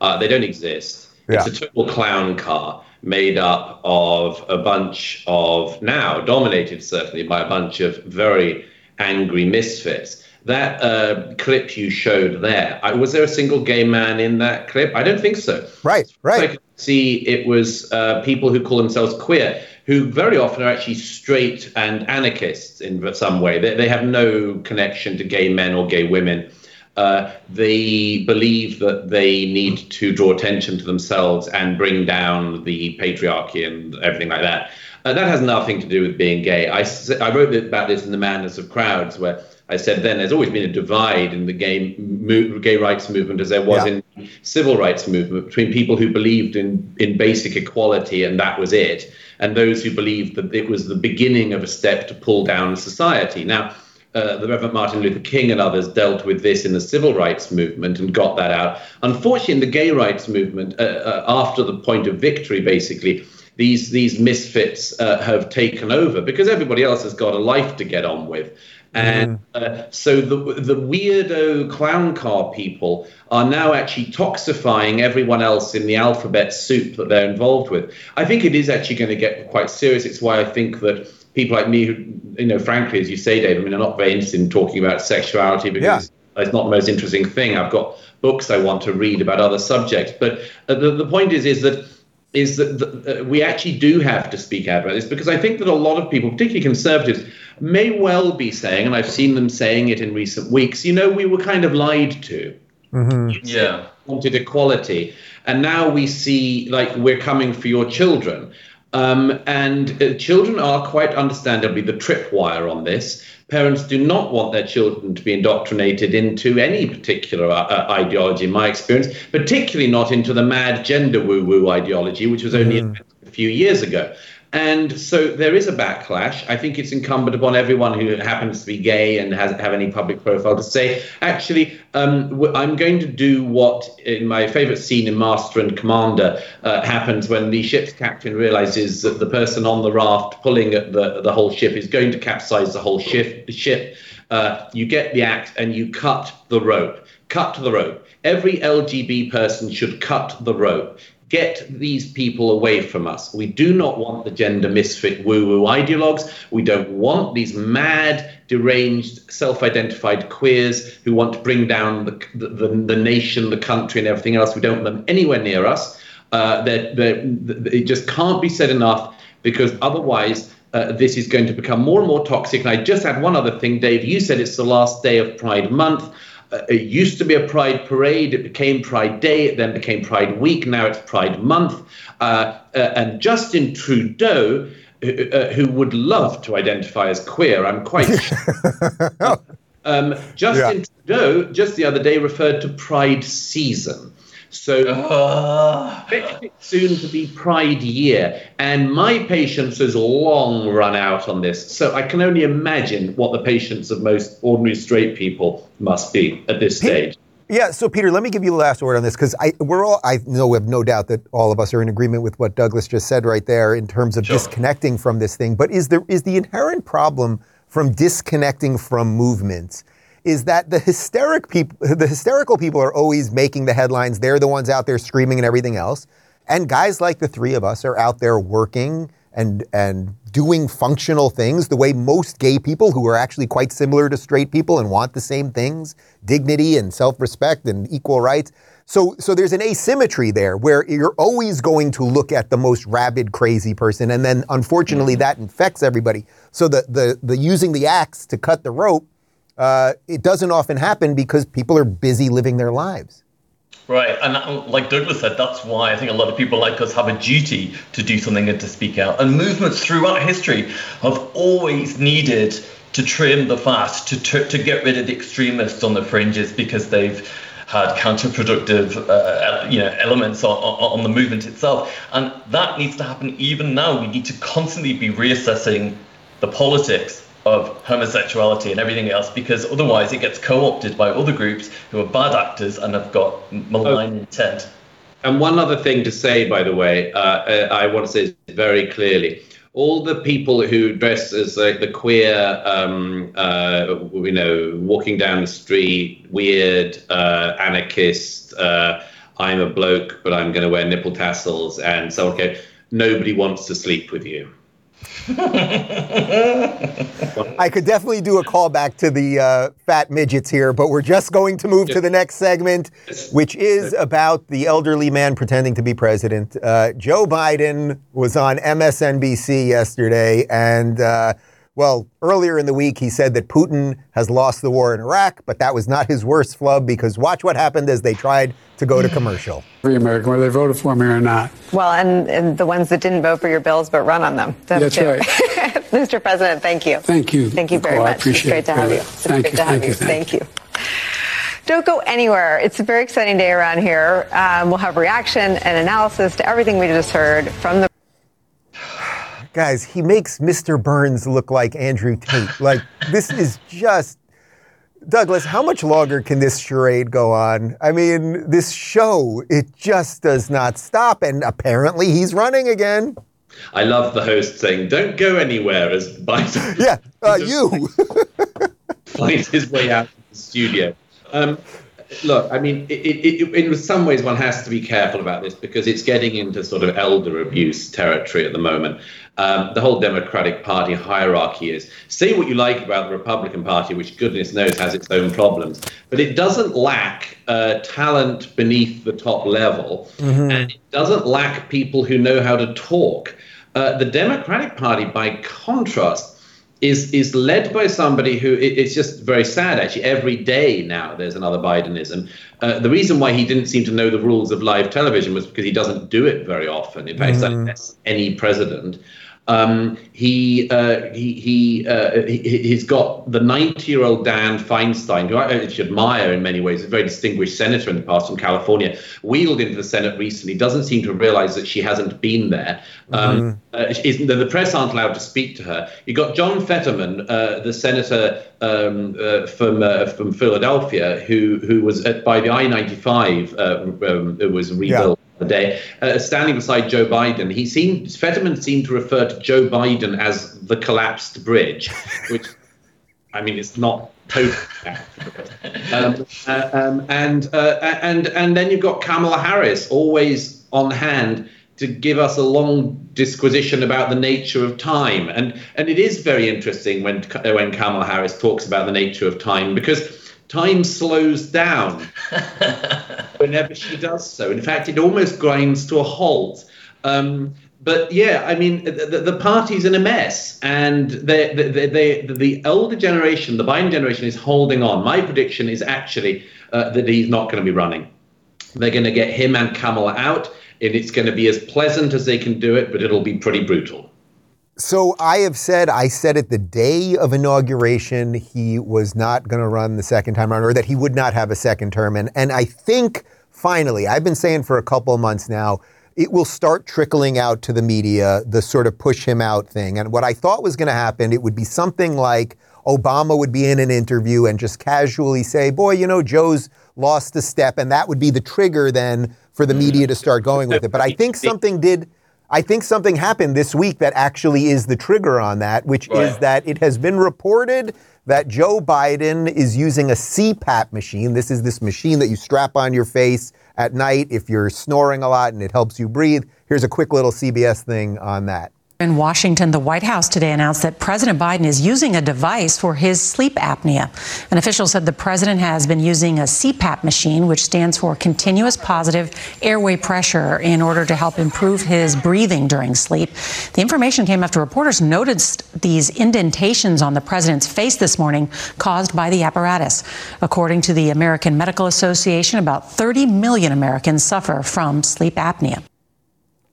Uh, they don't exist. Yeah. It's a total clown car made up of a bunch of now dominated certainly by a bunch of very angry misfits. That uh, clip you showed there, I, was there a single gay man in that clip? I don't think so. Right, right. I could see it was uh, people who call themselves queer, who very often are actually straight and anarchists in some way. They, they have no connection to gay men or gay women. Uh, they believe that they need to draw attention to themselves and bring down the patriarchy and everything like that. Uh, that has nothing to do with being gay. I, I wrote about this in The Madness of Crowds, where I said then there's always been a divide in the gay, mo- gay rights movement as there was Yeah. in the civil rights movement between people who believed in, in basic equality and that was it, and those who believed that it was the beginning of a step to pull down society. Now, uh, the Reverend Martin Luther King and others dealt with this in the civil rights movement and got that out. Unfortunately, in the gay rights movement, uh, uh, after the point of victory, basically, these these misfits uh, have taken over because everybody else has got a life to get on with. And uh, so the the weirdo clown car people are now actually toxifying everyone else in the alphabet soup that they're involved with. I think it is actually going to get quite serious. It's why I think that people like me, who, you know, frankly, as you say, Dave, I mean, I'm not very interested in talking about sexuality because it's not the most interesting thing. I've got books I want to read about other subjects. But uh, the, the point is, is that is that the, uh, we actually do have to speak out about this because I think that a lot of people, particularly conservatives, may well be saying, and I've seen them saying it in recent weeks, you know, we were kind of lied to Yeah. wanted equality, and now we see like we're coming for your children. Um, and uh, children are quite understandably the tripwire on this. Parents do not want their children to be indoctrinated into any particular uh, uh, ideology, in my experience, particularly not into the mad gender woo woo ideology, which was only invented a few years ago. And so there is a backlash. I think it's incumbent upon everyone who happens to be gay and has have any public profile to say, actually, um, I'm going to do what in my favorite scene in Master and Commander uh, happens when the ship's captain realizes that the person on the raft pulling at the, the whole ship is going to capsize the whole ship. ship. Uh, you get the axe and you cut the rope. Cut the rope. Every LGB person should cut the rope get these people away from us. We do not want the gender misfit woo woo ideologues. We don't want these mad, deranged, self identified queers who want to bring down the, the, the, nation, the country, and everything else. We don't want them anywhere near us. Uh, they're, they're, it just can't be said enough because otherwise. Uh, this is going to become more and more toxic. And I just had one other thing, Dave. You said it's the last day of Pride Month. Uh, it used to be a Pride parade. It became Pride Day. It then became Pride Week. Now it's Pride Month. Uh, uh, and Justin Trudeau, uh, who would love to identify as queer, I'm quite sure. um, Justin Yeah. Trudeau just the other day referred to Pride season. So Uh, expect it soon to be Pride year, and my patience has long run out on this. So I can only imagine what the patience of most ordinary straight people must be at this stage. Yeah, so Peter, let me give you the last word on this because I we're all I know we have no doubt that all of us are in agreement with what Douglas just said right there in terms of Sure. disconnecting from this thing. But is there is the inherent problem from disconnecting from movements is that the hysteric people the hysterical people are always making the headlines. They're the ones out there screaming and everything else. And guys like the three of us are out there working and and doing functional things the way most gay people who are actually quite similar to straight people and want the same things, dignity and self-respect and equal rights. So so there's an asymmetry there where you're always going to look at the most rabid crazy person and then unfortunately mm-hmm. that infects everybody. So the the the using the axe to cut the rope uh, it doesn't often happen because people are busy living their lives. Right, and uh, like Douglas said, that's why I think a lot of people like us have a duty to do something and to speak out. And movements throughout history have always needed to trim the fat, to to, to get rid of the extremists on the fringes because they've had counterproductive, uh, you know, elements on, on, on the movement itself. And that needs to happen even now. We need to constantly be reassessing the politics of homosexuality and everything else because otherwise it gets co-opted by other groups who are bad actors and have got malign intent. And one other thing to say, by the way, uh, uh, I want to say very clearly. All the people who dress as like the queer, um, uh, you know, walking down the street, weird, uh, anarchist, uh, I'm a bloke, but I'm going to wear nipple tassels, and so okay, nobody wants to sleep with you. I could definitely do a callback to the uh, fat midgets here, but we're just going to move to the next segment, which is about the elderly man pretending to be president. Uh, Joe Biden was on MSNBC yesterday, and uh, well, earlier in the week, he said that Putin has lost the war in Iraq, but that was not his worst flub because watch what happened as they tried to go to commercial. Every American, whether they voted for me or not. Well, and, and the ones that didn't vote for your bills but run on them. That's too. right. Mr. President, thank you. Thank you. Thank you very Nicole, I much. appreciate it's great to it. have you. It's Thank great you, to have thank you. you, thank Thank you. Don't go anywhere. It's a very exciting day around here. Um, we'll have reaction and analysis to everything we just heard from the Guys, he makes Mr. Burns look like Andrew Tate. Like, this is just. Douglas, how much longer can this charade go on? I mean, this show, it just does not stop. And apparently he's running again. I love the host saying, "Don't go anywhere," as Biden Yeah, uh, you. finds his way out of the studio. Um, look, I mean, it, it, it, in some ways, one has to be careful about this because it's getting into sort of elder abuse territory at the moment. Um, the whole Democratic Party hierarchy is say what you like about the Republican Party, which goodness knows has its own problems, but it doesn't lack uh, talent beneath the top level, and it doesn't lack people who know how to talk. Uh, the Democratic Party, by contrast, is is led by somebody who it, it's just very sad actually. Every day now there's another bidenism. Uh, the reason why he didn't seem to know the rules of live television was because he doesn't do it very often. In fact mm. less any president um, he, uh, he he uh, he he's got the 90 year old Dianne Feinstein, who I actually admire in many ways, a very distinguished senator in the past from California, wheeled into the Senate recently. Doesn't seem to realize that she hasn't been there. Um, mm-hmm. uh, the press aren't allowed to speak to her. You've got John Fetterman, uh, the senator um, uh, from uh, from Philadelphia, who who was at, by the I-95. Um, it was rebuilt. Yeah day, uh, standing beside Joe Biden. He seemed Fetterman seemed to refer to Joe Biden as the collapsed bridge, which I mean it's not totally. Um, uh, um, and uh, and and then you've got Kamala Harris always on hand to give us a long disquisition about the nature of time. And and it is very interesting when when Kamala Harris talks about the nature of time because time slows down whenever she does so. In fact, it almost grinds to a halt. Um, but yeah, I mean, the, the, party's in a mess, and they, they, they, the elder generation, the Biden generation, is holding on. My prediction is actually uh, that he's not going to be running. They're going to get him and Kamala out, and it's going to be as pleasant as they can do it, but it'll be pretty brutal. So I have said, I said it the day of inauguration, he was not going to run the second time around, or that he would not have a second term. And, and I think finally, I've been saying for a couple of months now, it will start trickling out to the media, the sort of push him out thing. And what I thought was going to happen, it would be something like Obama would be in an interview and just casually say, boy, you know, Joe's lost a step. And that would be the trigger then for the media to start going with it. But I think something did. I think something happened this week that actually is the trigger on that, which right. is that it has been reported that Joe Biden is using a CPAP machine. This is this machine that you strap on your face at night if you're snoring a lot and it helps you breathe. Here's a quick little CBS thing on that. In Washington, the White House today announced that President Biden is using a device for his sleep apnea. An official said the president has been using a CPAP machine, which stands for continuous positive airway pressure, in order to help improve his breathing during sleep. The information came after reporters noticed these indentations on the president's face this morning caused by the apparatus. According to the American Medical Association, about 30 million Americans suffer from sleep apnea.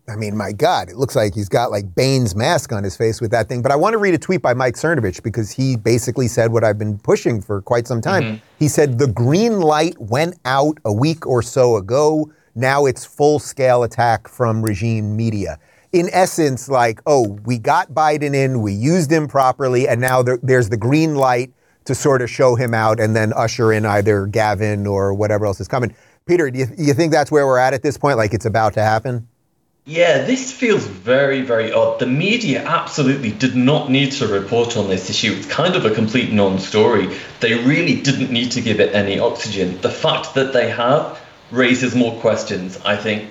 I mean, my God, it looks like he's got like Bane's mask on his face with that thing. But I want to read a tweet by Mike Cernovich because he basically said what I've been pushing for quite some time. Mm-hmm. He said, The green light went out a week or so ago. Now it's full scale attack from regime media. In essence, like, oh, we got Biden in, we used him properly, and now there, there's the green light to sort of show him out and then usher in either Gavin or whatever else is coming. Peter, do you, you think that's where we're at at this point? Like it's about to happen? Yeah, this feels very, very odd. The media absolutely did not need to report on this issue. It's kind of a complete non story. They really didn't need to give it any oxygen. The fact that they have raises more questions. I think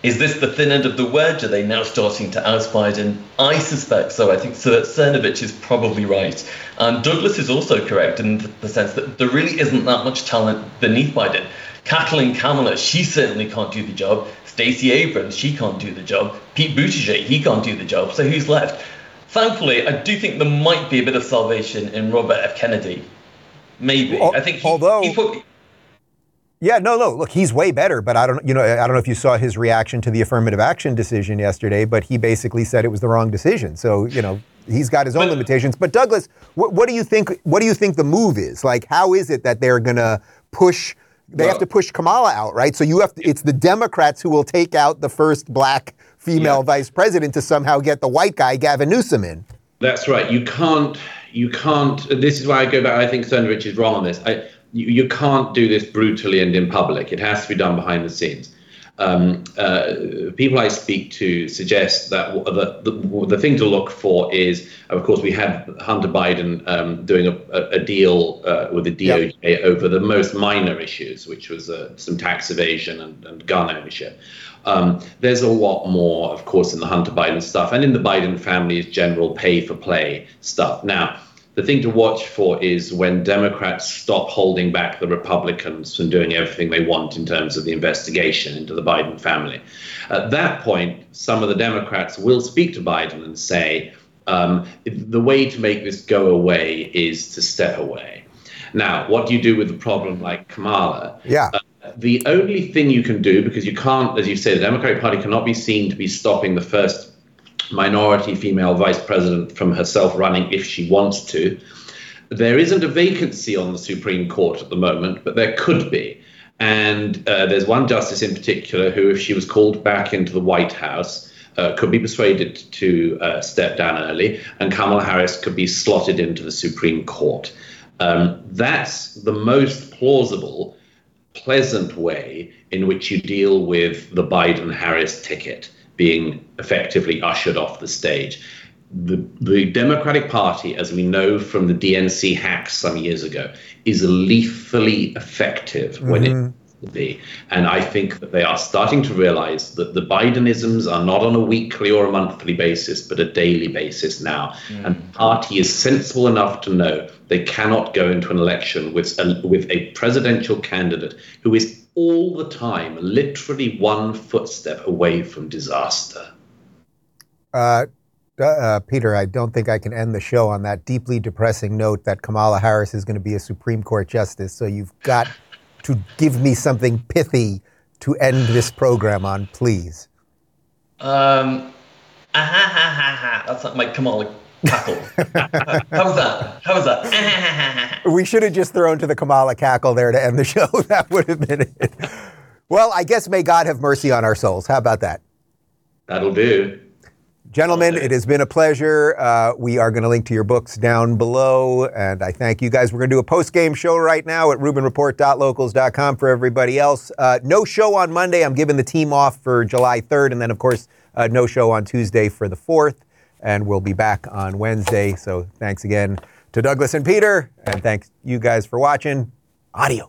is this the thin end of the wedge? Are they now starting to oust Biden? I suspect so. I think Cernovich is probably right. And Douglas is also correct in the sense that there really isn't that much talent beneath Biden. Kathleen Kamala, she certainly can't do the job. Stacey Abrams, she can't do the job. Pete Buttigieg, he can't do the job. So who's left? Thankfully, I do think there might be a bit of salvation in Robert F. Kennedy. Maybe. I think he, although he put, yeah, no, no. Look, he's way better, but I don't, you know, I don't know if you saw his reaction to the affirmative action decision yesterday, but he basically said it was the wrong decision. So, you know, he's got his own limitations. But Douglas, what, what do you think? What do you think the move is? Like, how is it that they're going to push? They Well- have to push Kamala out, right? So you have to. It's the Democrats who will take out the first black female Yeah. vice president to somehow get the white guy Gavin Newsom in. That's right. You can't. You can't. This is why I go back. I think Cernovich is wrong on this. I, you, you can't do this brutally and in public. It has to be done behind the scenes. Um, uh, people I speak to suggest that the, the, the thing to look for is, of course, we had Hunter Biden um, doing a, a, deal uh, with the DOJ over the most minor issues, which was uh, some tax evasion and, and gun ownership. Um, there's a lot more, of course, in the Hunter Biden stuff and in the Biden family's general pay for play stuff. Now, the thing to watch for is when Democrats stop holding back the Republicans from doing everything they want in terms of the investigation into the Biden family. At that point, some of the Democrats will speak to Biden and say, um, the way to make this go away is to step away. Now, what do you do with a problem like Kamala? Yeah. the only thing you can do, because you can't, as you say, the Democratic Party cannot be seen to be stopping the first minority female vice president from herself running if she wants to. There isn't a vacancy on the Supreme Court at the moment, but there could be. And uh, there's one justice in particular who, if she was called back into the White House, uh, could be persuaded to uh, step down early, and Kamala Harris could be slotted into the Supreme Court. Um, that's the most plausible, pleasant way in which you deal with the Biden Harris ticket being effectively ushered off the stage. The, the Democratic Party, as we know from the DNC hacks some years ago, is lethally effective when it mm-hmm. needs to be. And I think that they are starting to realize that the Bidenisms are not on a weekly or a monthly basis, but a daily basis now. Mm-hmm. And the party is sensible enough to know they cannot go into an election with a, with a presidential candidate who is all the time literally one footstep away from disaster. Uh, uh, Peter, I don't think I can end the show on that deeply depressing note that Kamala Harris is going to be a Supreme Court justice. So you've got to give me something pithy to end this program on, please. Um, ah, ha, ha, ha, ha. That's not my Kamala cackle. How's that? How's that? Ah, ha, ha, ha, ha. We should have just thrown to the Kamala cackle there to end the show. that would have been it. Well, I guess may God have mercy on our souls. How about that? That'll do. Gentlemen, it has been a pleasure. Uh, we are going to link to your books down below, and I thank you guys. We're going to do a post game show right now at RubinReport.locals.com for everybody else. Uh, no show on Monday. I'm giving the team off for July 3rd, and then, of course, uh, no show on Tuesday for the 4th, and we'll be back on Wednesday. So thanks again to Douglas and Peter, and thanks you guys for watching. Adios.